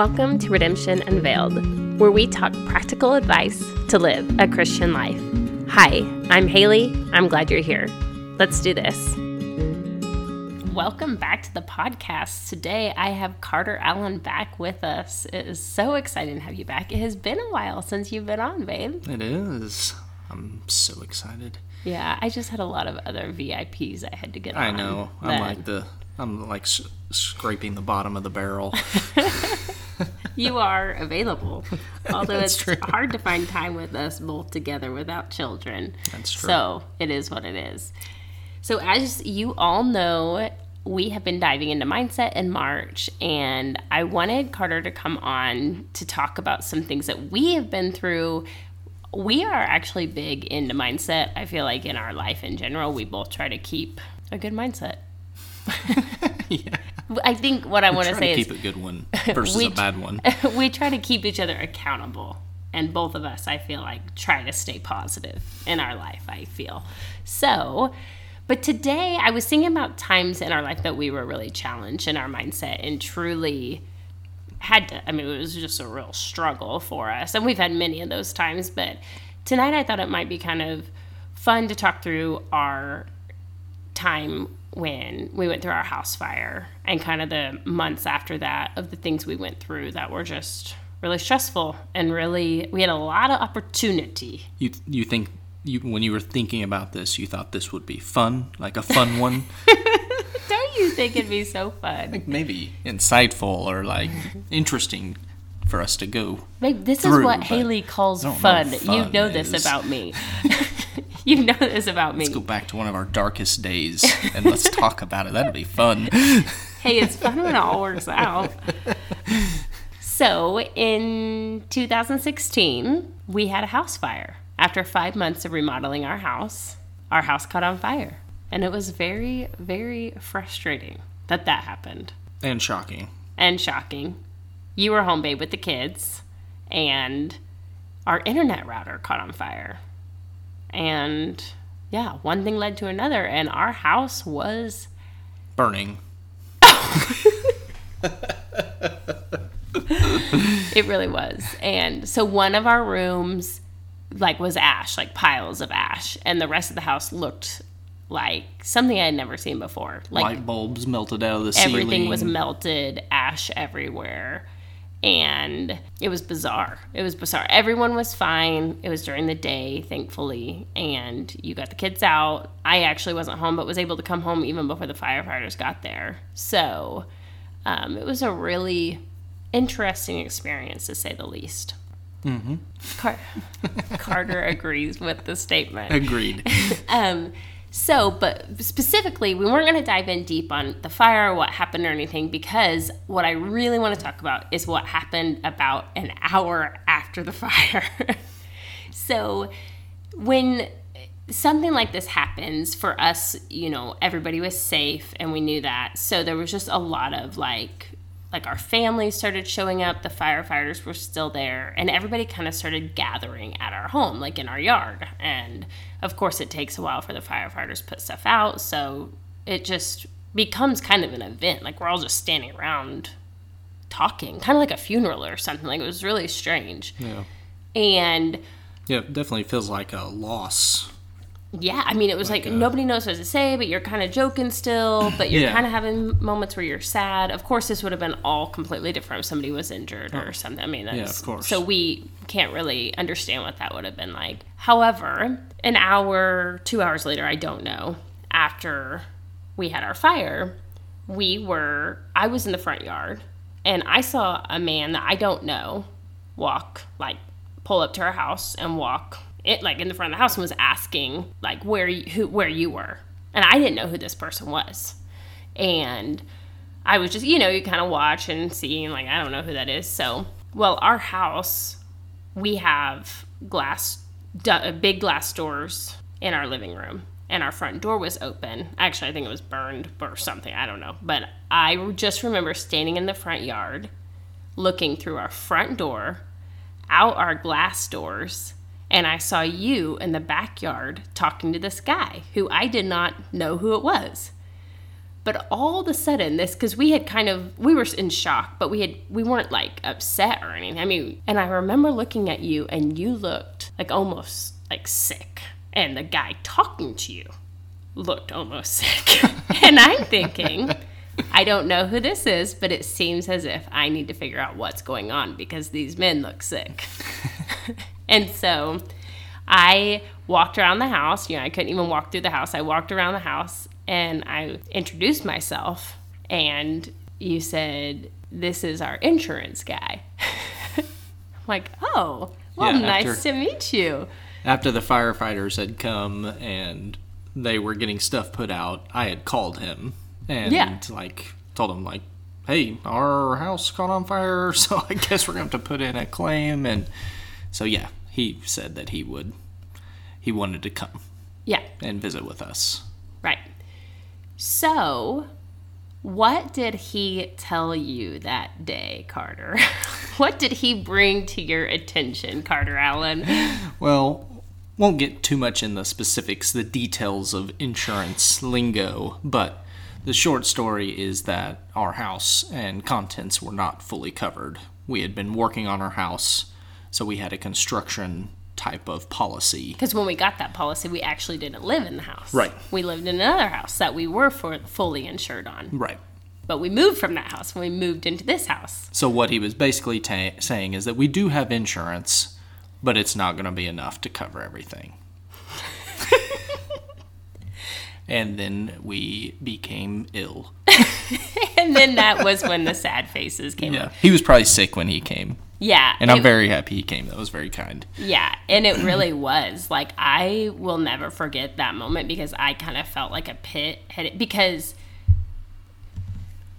Welcome to Redemption Unveiled, where we talk practical advice to live a Christian life. Hi, I'm Haley. I'm glad you're here. Let's do this. Welcome back to the podcast. Today I have Carter Allen back with us. It is so exciting to have you back. It has been a while since you've been on, babe. It is. I'm so excited. Yeah, I just had a lot of other VIPs I had to get I on. know. I'm that- like the. I'm like s- scraping the bottom of the barrel. you are available. Although it's true. hard to find time with us both together without children. That's true. So it is what it is. So as you all know, we have been diving into mindset in March, and I wanted Carter to come on to talk about some things that we have been through. We are actually big into mindset. I feel like in our life in general, we both try to keep a good mindset. yeah. I think what I want to say to is keep a good one versus we- a bad one. we try to keep each other accountable and both of us i feel like try to stay positive in our life i feel so but today i was thinking about times in our life that we were really challenged in our mindset and truly had to i mean it was just a real struggle for us and we've had many of those times but tonight i thought it might be kind of fun to talk through our time when we went through our house fire and kind of the months after that of the things we went through that were just really stressful and really we had a lot of opportunity You you think you when you were thinking about this, you thought this would be fun, like a fun one, don't you think it'd be so fun like maybe insightful or like interesting for us to go. Babe, this is what haley calls I fun. you fun know this about me you know this about me Let's go back to one of our darkest days and let's talk about it. That'd be fun. hey, it's fun when it all works out. So, in 2016, we had a house fire. After five months of remodeling our house, our house caught on fire. And it was very, very frustrating that that happened And shocking. and shocking. You were home, babe, with the kids, and our internet router caught on fire. And yeah, one thing led to another, and our house was Burning. It really was. And so one of our rooms like was ash, like piles of ash, and the rest of the house looked like something I had never seen before. Like Light bulbs melted out of the everything ceiling. Everything was melted, ash everywhere. And it was bizarre. It was bizarre. Everyone was fine. It was during the day, thankfully. And you got the kids out. I actually wasn't home, but was able to come home even before the firefighters got there. So um, it was a really interesting experience, to say the least. Mm-hmm. Car- Carter agrees with the statement. Agreed. Um, so, but specifically, we weren't going to dive in deep on the fire or what happened or anything because what I really want to talk about is what happened about an hour after the fire. so, when something like this happens for us, you know, everybody was safe and we knew that. So, there was just a lot of like, like our family started showing up, the firefighters were still there, and everybody kind of started gathering at our home, like in our yard. And of course, it takes a while for the firefighters to put stuff out, so it just becomes kind of an event. Like we're all just standing around talking, kind of like a funeral or something. Like it was really strange. Yeah. And Yeah, it definitely feels like a loss. Yeah, I mean, it was like, uh, nobody knows what to say, but you're kind of joking still, but you're Yeah. kind of having moments where you're sad. Of course, this would have been all completely different if somebody was injured or oh. something. I mean, that's, of course. So we can't really understand what that would have been like. However, an hour, two hours later, I don't know, after we had our fire, we were, I was in the front yard and I saw a man that I don't know walk, like, pull up to our house and walk it like in the front of the house and was asking like where you, who where you were. And i didn't know who this person was. And i was just you know you kind of watch and see and like i don't know who that is. So well our house we have glass du- uh, big glass doors in our living room. And our front door was open. Actually i think it was burned or something. I don't know. But i just remember standing in the front yard looking through our front door out our glass doors and I saw you in the backyard talking to this guy who I did not know who it was. But all of a sudden, this because we had kind of we were in shock, but we had we weren't like upset or anything. I mean, and I remember looking at you, and you looked like almost like sick, and the guy talking to you looked almost sick, and I'm thinking. I don't know who this is, but it seems as if I need to figure out what's going on because these men look sick. and so I walked around the house. You know, I couldn't even walk through the house. I walked around the house and I introduced myself. And you said, This is our insurance guy. I'm like, Oh, well, Yeah, nice after- to meet you. After the firefighters had come and they were getting stuff put out, I had called him and Yeah. like told him like, "Hey, our house caught on fire, so I guess we're going to have to put in a claim." And so yeah, he said that he would he wanted to come Yeah, and visit with us. right. So, what did he tell you that day, Carter? what did he bring to your attention, Carter Allen? Well, won't get too much in the specifics, the details of insurance lingo, but the short story is that our house and contents were not fully covered. We had been working on our house, so we had a construction type of policy. Because when we got that policy, we actually didn't live in the house. Right. We lived in another house that we were for, fully insured on. Right. But we moved from that house when we moved into this house. So what he was basically ta- saying is that we do have insurance, but it's not going to be enough to cover everything. and then we became ill. And then that was when the sad faces came up. He was probably sick when he came. Yeah. And I'm it- very happy he came. That was very kind. Yeah, and it really was. Like I will never forget that moment because I kind of felt like a pit had because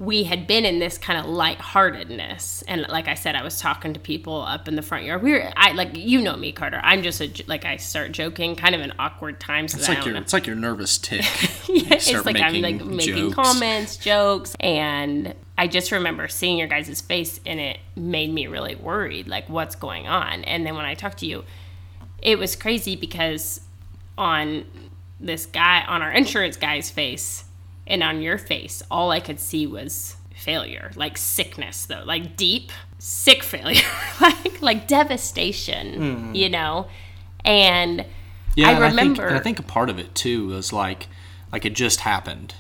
we had been in this kind of lightheartedness and like I said I was talking to people up in the front yard. We were I like you know me Carter. I'm just a, like I start joking kind of in awkward times It's like your know. it's like your nervous tic. Yeah, it's like I'm like making making jokes. comments, jokes, and I just remember seeing your guys' face, and it made me really worried. Like, what's going on? And then when I talked to you, it was crazy because on this guy, on our insurance guy's face, and on your face, all I could see was failure, like sickness, though, like deep sick failure, like like devastation, you know, and. Yeah, I think, remember- and I think a part of it too was like like it just happened.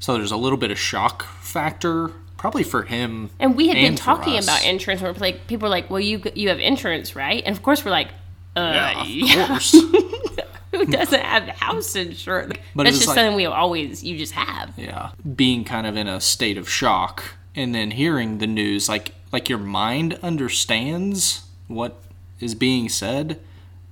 So there's a little bit of shock factor probably for him. And we had been and for talking about insurance. We're like, people are like, "Well, you you have insurance, right?" And of course, we're like, uh, Yeah, yeah. of course. "Who doesn't have house insurance?" But That's it's just like- something we always you just have. yeah, being kind of in a state of shock and then hearing the news like like your mind understands what is being said,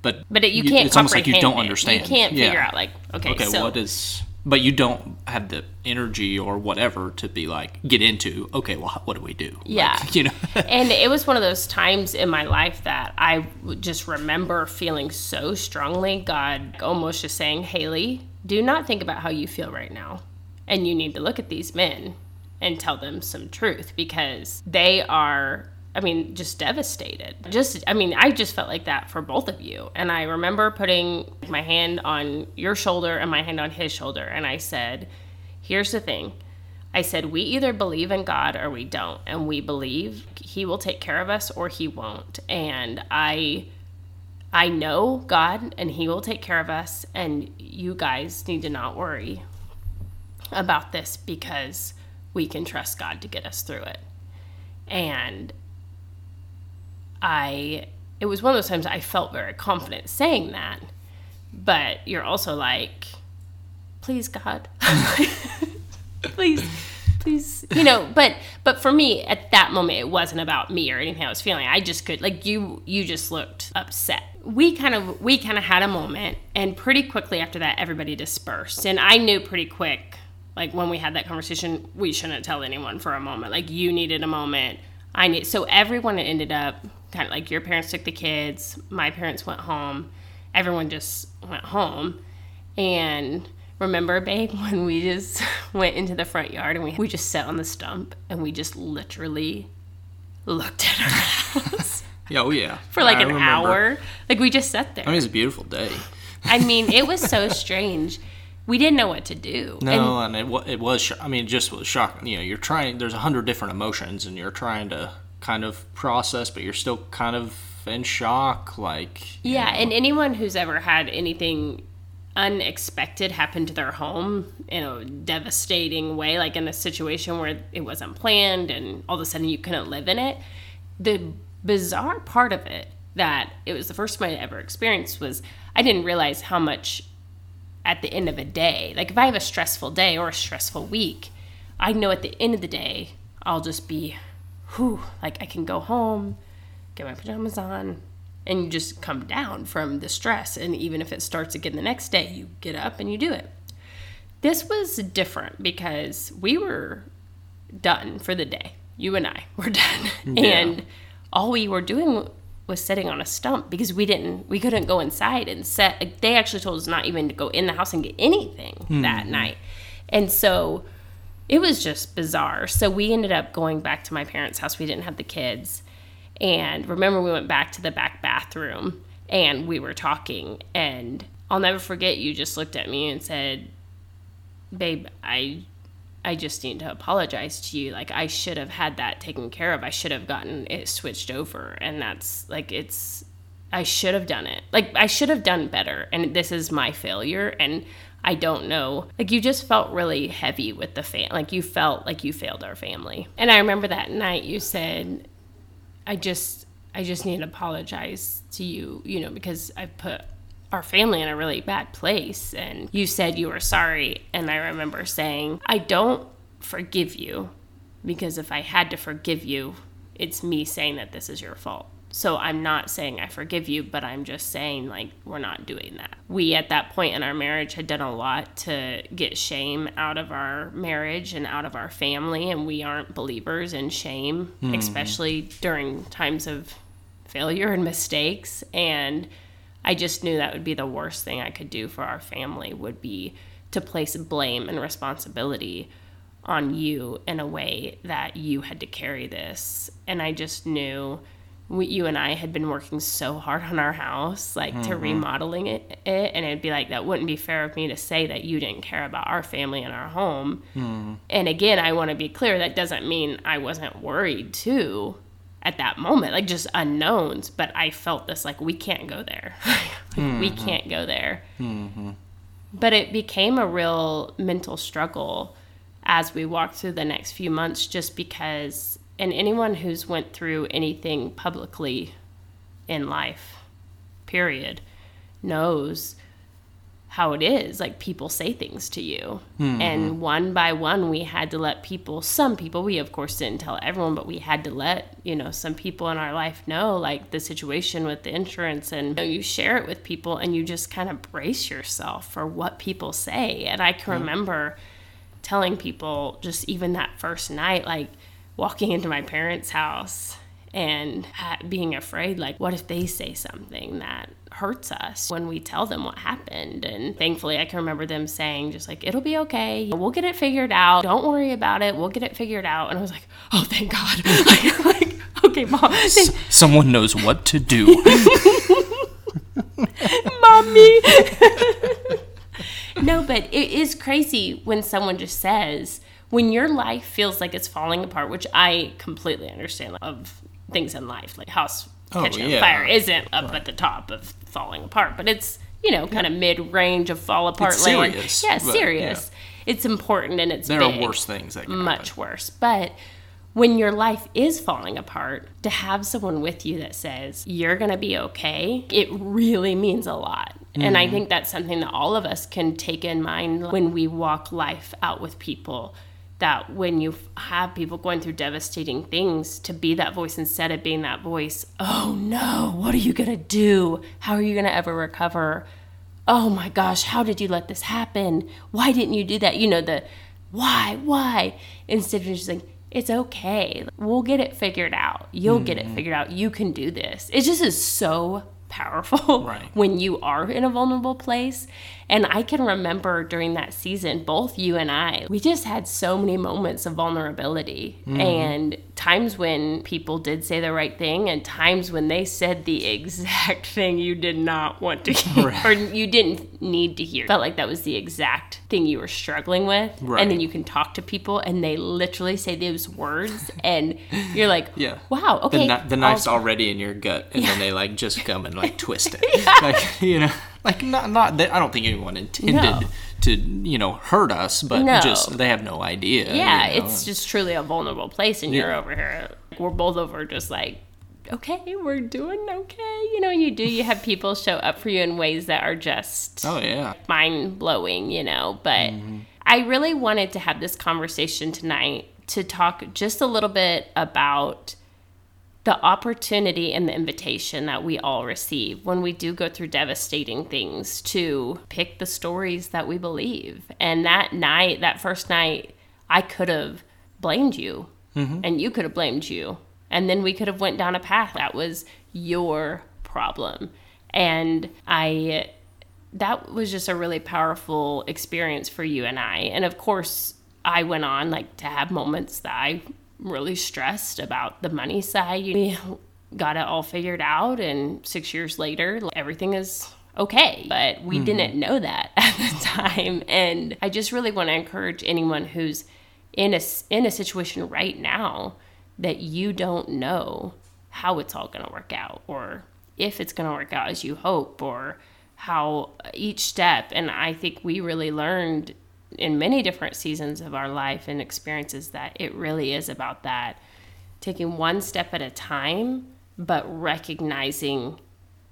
but But it, you can't. it's almost like you don't it. understand. You can't Yeah. figure out like, okay, okay, so what is but you don't have the energy or whatever to be like get into okay well what do we do Like, Yeah. you know and it was one of those times in my life that I just remember feeling so strongly. God almost just saying, Haley, do not think about how you feel right now. And you need to look at these men and tell them some truth because they are, I mean, just devastated. Just, I mean, I just felt like that for both of you. And I remember putting my hand on your shoulder and my hand on his shoulder. And I said, here's the thing. I said, we either believe in God or we don't. And we believe He will take care of us or He won't. And I. I know God and He will take care of us, and you guys need to not worry about this because we can trust God to get us through it. And I, it was one of those times I felt very confident saying that, but you're also like, please, God, please, please, you know. But but for me at that moment, it wasn't about me or anything I was feeling. I just could like you. You just looked upset. We kind of we kind of had a moment, and pretty quickly after that, everybody dispersed, and I knew pretty quick. Like when we had that conversation, we shouldn't tell anyone for a moment. Like you needed a moment. I need so everyone ended up kind of like your parents took the kids, my parents went home, everyone just went home, and remember, babe, when we just went into the front yard and we we just sat on the stump and we just literally looked at our house yeah oh yeah for like I an remember. hour. Like we just sat there. I mean, it's a beautiful day. I mean, it was so strange. we didn't know what to do. No, and, and it, it was, I mean, it just was shocking. You know, you're trying, there's a hundred different emotions and you're trying to kind of process, but you're still kind of in shock. Like, Yeah, know. and anyone who's ever had anything unexpected happen to their home in a devastating way, like in a situation where it wasn't planned and all of a sudden you couldn't live in it, the bizarre part of it that it was the first time I ever experienced was I didn't realize how much at the end of a day, like if I have a stressful day or a stressful week, I know at the end of the day I'll just be, whew, like I can go home, get my pajamas on, and you just come down from the stress. And even if it starts again the next day, you get up and you do it. This was different because we were done for the day. You and I were done. And all we were doing was sitting on a stump because we didn't we couldn't go inside and set they actually told us not even to go in the house and get anything hmm. that night. And so it was just bizarre. So we ended up going back to my parents' house. We didn't have the kids. And remember, we went back to the back bathroom and we were talking. And I'll never forget, you just looked at me and said, Babe, I. I just need to apologize to you. Like I should have had that taken care of. I should have gotten it switched over and that's like it's I should have done it. Like I should have done better and this is my failure and I don't know. Like you just felt really heavy with the fam. Like you felt like you failed our family. And I remember that night you said I just I just need to apologize to you, you know, because I put our family in a really bad place and you said you were sorry and I remember saying, "I don't forgive you because if I had to forgive you, it's me saying that this is your fault." So I'm not saying I forgive you, but I'm just saying like we're not doing that. We at that point in our marriage had done a lot to get shame out of our marriage and out of our family and we aren't believers in shame, hmm. especially during times of failure and mistakes and I just knew that would be the worst thing I could do for our family would be to place blame and responsibility on you in a way that you had to carry this. And I just knew we, you and I had been working so hard on our house, like to mm-hmm. remodeling it, it, and it'd be like that wouldn't be fair of me to say that you didn't care about our family and our home. Hmm. And again, I want to be clear that doesn't mean I wasn't worried too at that moment, like just unknowns. But I felt this like we can't go there, like, we mm-hmm. can't go there. Mm-hmm. But it became a real mental struggle as we walked through the next few months, just because. And anyone who's went through anything publicly in life, period, knows how it is. Like people say things to you. Hmm, and hmm. one by one, we had to let people, some people, we of course didn't tell everyone, but we had to let, you know, some people in our life know like the situation with the insurance. And you, know, you share it with people and you just kind of brace yourself for what people say. And I can hmm. remember telling people just even that first night, like walking into my parents' house and being afraid like what if they say something that hurts us when we tell them what happened? And thankfully i can remember them saying just like it'll be okay. We'll get it figured out. Don't worry about it. We'll get it figured out. And i was like oh thank god. Like, like okay mom thank- Someone knows what to do. mommy. no, but it is crazy when someone just says, when your life feels like it's falling apart, which I completely understand of things in life, like house oh, catching yeah. fire isn't up at the top of falling apart, but it's you know kind of mid range of fall apart It's land. serious, Yeah, but, serious. It's important and it's there big are worse things that can much happen. worse. But when your life is falling apart, to have someone with you that says, you're going to be okay, it really means a lot. And I mm-hmm. think that's something that all of us can take in mind when we walk life out with people. That when you have people going through devastating things, to be that voice instead of being that voice, oh no, what are you gonna do? How are you gonna ever recover? oh my gosh, how did you let this happen? Why didn't you do that? You know, the why, why? Instead of just like, it's okay. We'll get it figured out. You'll get it mm-hmm. figured out. You can do this. It just is so powerful Right. when you are in a vulnerable place. And I can remember during that season, both you and I, we just had so many moments of vulnerability mm-hmm. and times when people did say the right thing and times when they said the exact thing you did not want to hear or you didn't need to hear. Felt like that was the exact thing you were struggling with. Right. And then you can talk to people and they literally say those words and you're like, Yeah. wow, okay. The, the knife's I'll- already in your gut, and then they like just come and like twist it. Like you know, like not not. That, I don't think anyone intended No. to you know hurt us, but No. just they have no idea. Yeah, you know? it's just truly a vulnerable place, and you're over here. We're both over just like, okay, we're doing okay. You know, you do. You have people show up for you in ways that are just oh yeah, mind blowing, you know. But mm-hmm. I really wanted to have this conversation tonight to talk just a little bit about the opportunity and the invitation that we all receive when we do go through devastating things to pick the stories that we believe. And that night, that first night, I could have blamed you mm-hmm. and you could have blamed you. And then we could have went down a path that was your problem. And I that was just a really powerful experience for you and I. And of course, I went on like to have moments that I really stressed about the money side. We got it all figured out, and six years later, everything is okay. But we hmm. didn't know that at the time. And I just really want to encourage anyone who's in a in a situation right now that you don't know how it's all going to work out or if it's going to work out as you hope or how each step and i think we really learned in many different seasons of our life and experiences that it really is about that taking one step at a time but recognizing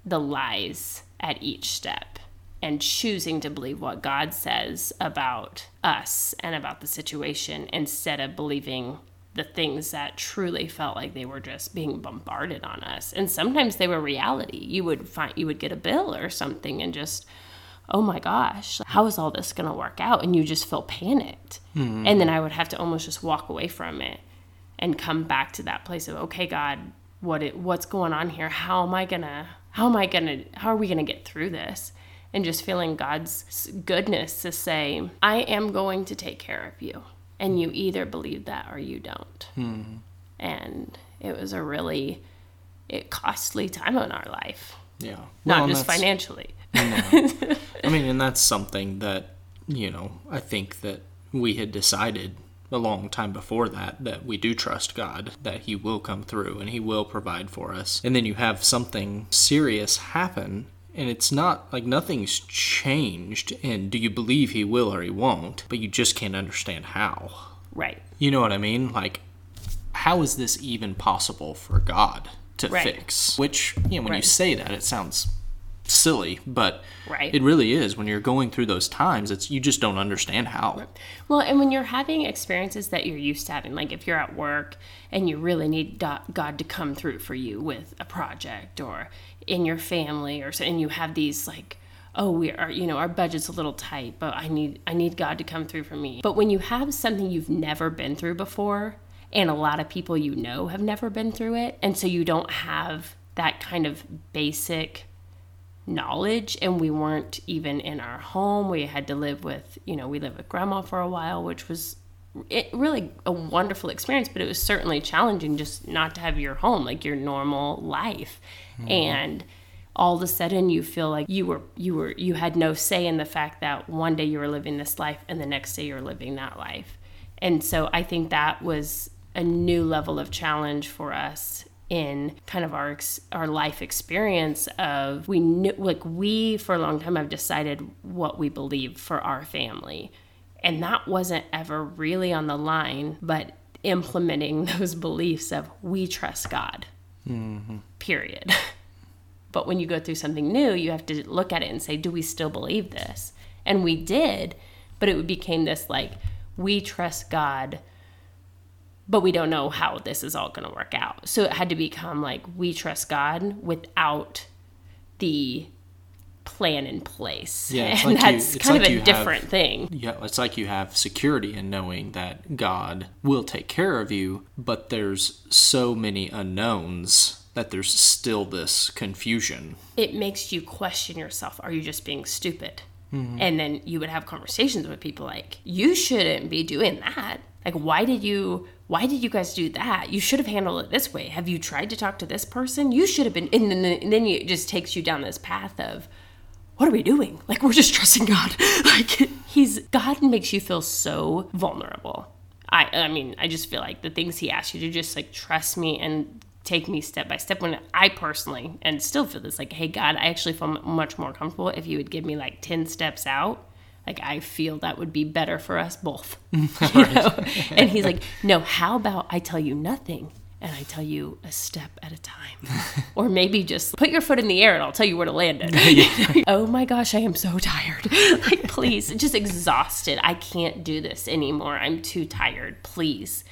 the lies at each step and choosing to believe what God says about us and about the situation instead of believing the things that truly felt like they were just being bombarded on us. And sometimes they were reality. You would find you would get a bill or something and just oh my gosh, how is all this going to work out? And you just feel panicked. Hmm. And then I would have to almost just walk away from it and come back to that place of okay god what it what's going on here? How am i gonna how am i gonna how are we gonna get through this? And just feeling god's goodness to say i am going to take care of you. And you either believe that or you don't. Hmm. And it was a really it costly time in our life yeah. not Well, just financially I mean, and that's something that, you know, I think that we had decided a long time before that that we do trust God, that He will come through and He will provide for us. And then you have something serious happen, and it's not like nothing's changed. And do you believe He will or He won't? But you just can't understand how. right You know what I mean? Like, how is this even possible for God to Right. fix? Which, you know, when you say that, it sounds silly, but Right. it really is. When you're going through those times, it's you just don't understand how. Well, and when you're having experiences that you're used to having, like if you're at work and you really need God to come through for you with a project or in your family or so, and you have these like, oh, we are, you know, our budget's a little tight, but I need, I need God to come through for me. But when you have something you've never been through before, and a lot of people you know have never been through it, and so you don't have that kind of basic knowledge. And we weren't even in our home. We had to live with you know we lived with grandma for a while which was it really a wonderful experience. But it was certainly challenging just not to have your home like your normal life. Mm-hmm. And all of a sudden you feel like you were you were you had no say in the fact that one day you were living this life and the next day you're living that life. And so i think that was a new level of challenge for us in kind of our ex- our life experience of we knew like we for a long time have decided what we believe for our family. And that wasn't ever really on the line but implementing those beliefs of we trust god. Mm-hmm. Period. But when you go through something new you have to look at it and say do we still believe this? And we did but it became this like we trust god but we don't know how this is all going to work out. So it had to become like we trust God without the plan in place. Yeah, and like that's it's kind like of you a have- different thing. Yeah, it's like you have security in knowing that God will take care of you, but there's so many unknowns that there's still this confusion. It makes you question yourself. Are you just being stupid? Mm-hmm. And then you would have conversations with people like, you shouldn't be doing that. Like, why did you? Why did you guys do that? You should have handled it this way. Have you tried to talk to this person? You should have been. And then, and then it just takes you down this path of, what are we doing? Like, we're just trusting God. like, He's, God makes you feel so vulnerable. I, I mean, I just feel like the things He asks you to just like trust me and take me step by step when I personally and still feel this like, hey, God, I actually feel much more comfortable if you would give me like 10 steps out. Like, I feel that would be better for us both. you know? and he's like, no, how about I tell you nothing and I tell you a step at a time. or maybe just put your foot in the air and I'll tell you where to land it. oh my gosh, I am so tired. like, please, just exhausted. I can't do this anymore. I'm too tired. Please.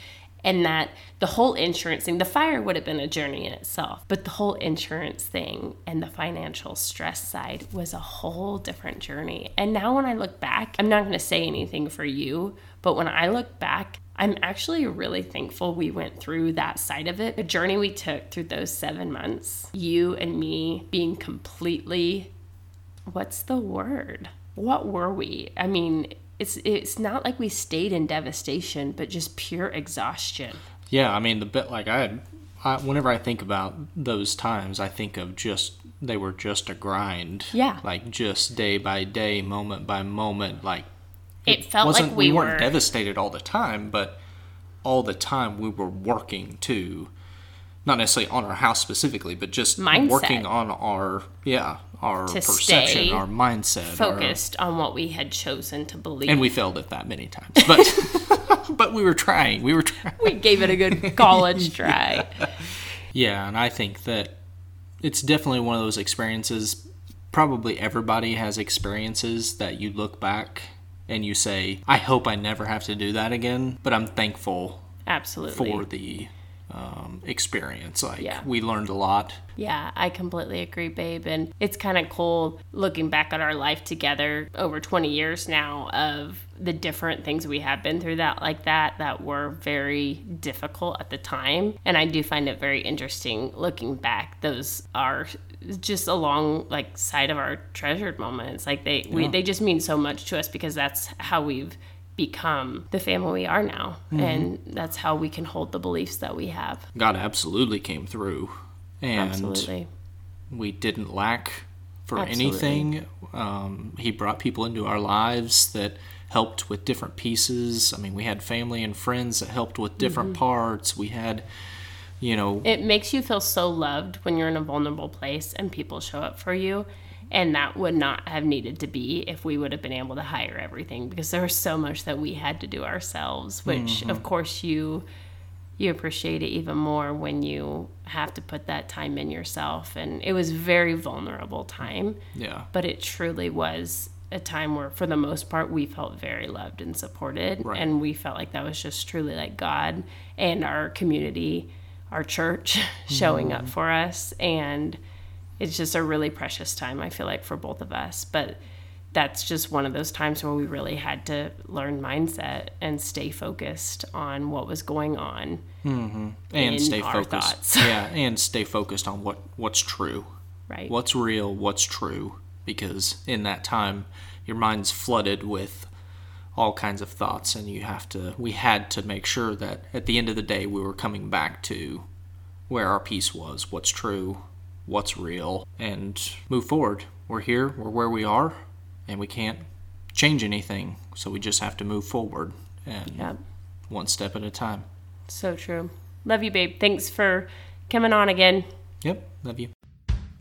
And that the whole insurance thing, the fire would have been a journey in itself, but the whole insurance thing and the financial stress side was a whole different journey. And now when I look back, I'm not going to say anything for you, but when I look back, I'm actually really thankful we went through that side of it. The journey we took through those seven months, you and me being completely, what's the word? What were we? I mean, it's it's not like we stayed in devastation, but just pure exhaustion. Yeah, I mean the bit like I had. I, whenever I think about those times, I think of just they were just a grind. Yeah, like just day by day, moment by moment, like it felt like we, we weren't were, devastated all the time, but all the time we were working to not necessarily on our house specifically, but just Mindset. working on our yeah our To perception, our mindset, our- focused on what we had chosen to believe. and we failed at that many times, but but we were trying. We were trying. we gave it a good college try. Yeah, and I think that it's definitely one of those experiences. Probably everybody has experiences that you look back and you say, "I hope I never have to do that again," but I'm thankful Absolutely. for the um, experience. Like Yeah. we learned a lot. Yeah, I completely agree, babe. And it's kind of cool looking back at our life together over 20 years now of the different things we have been through that like that that were very difficult at the time. And I do find it very interesting looking back. Those are just along like side of our treasured moments. Like they we, they just mean so much to us because that's how we've become the family we are now. And that's how we can hold the beliefs that we have. God absolutely came through, and Absolutely. we didn't lack for Absolutely. anything. Um, he brought people into our lives that helped with different pieces. I mean, we had family and friends that helped with different Mm-hmm. parts. We had, you know, it makes you feel so loved when you're in a vulnerable place and people show up for you and that would not have needed to be if we would have been able to hire everything because there was so much that we had to do ourselves which mm-hmm. of course you you appreciate it even more when you have to put that time in yourself. And it was very vulnerable time yeah, but it truly was a time where for the most part we felt very loved and supported. Right. and we felt like that was just truly like god and our community our church showing up mm-hmm. for us. And it's just a really precious time i feel like for both of us but that's just one of those times where we really had to learn mindset and stay focused on what was going on mm-hmm. and stay focused. yeah, and stay focused on what what's true. right what's real, what's true, because in that time, your mind's flooded with all kinds of thoughts, and you have to, we had to make sure that at the end of the day, we were coming back to where our peace was, what's true, what's real, and move forward. We're here, we're where we are, and we can't change anything, so we just have to move forward and Yep. one step at a time. so true love you babe thanks for coming on again Yep, love you.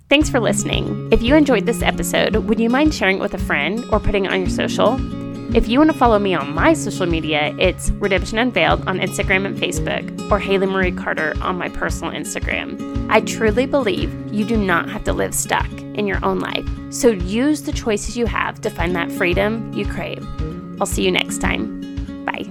Thanks for listening. If you enjoyed this episode, would you mind sharing it with a friend or putting it on your social? If you want to follow me on my social media, it's Redemption Unveiled on Instagram and Facebook, or Haley Marie Carter on my personal Instagram. I truly believe you do not have to live stuck in your own life, so use the choices you have to find that freedom you crave. I'll see you next time. Bye.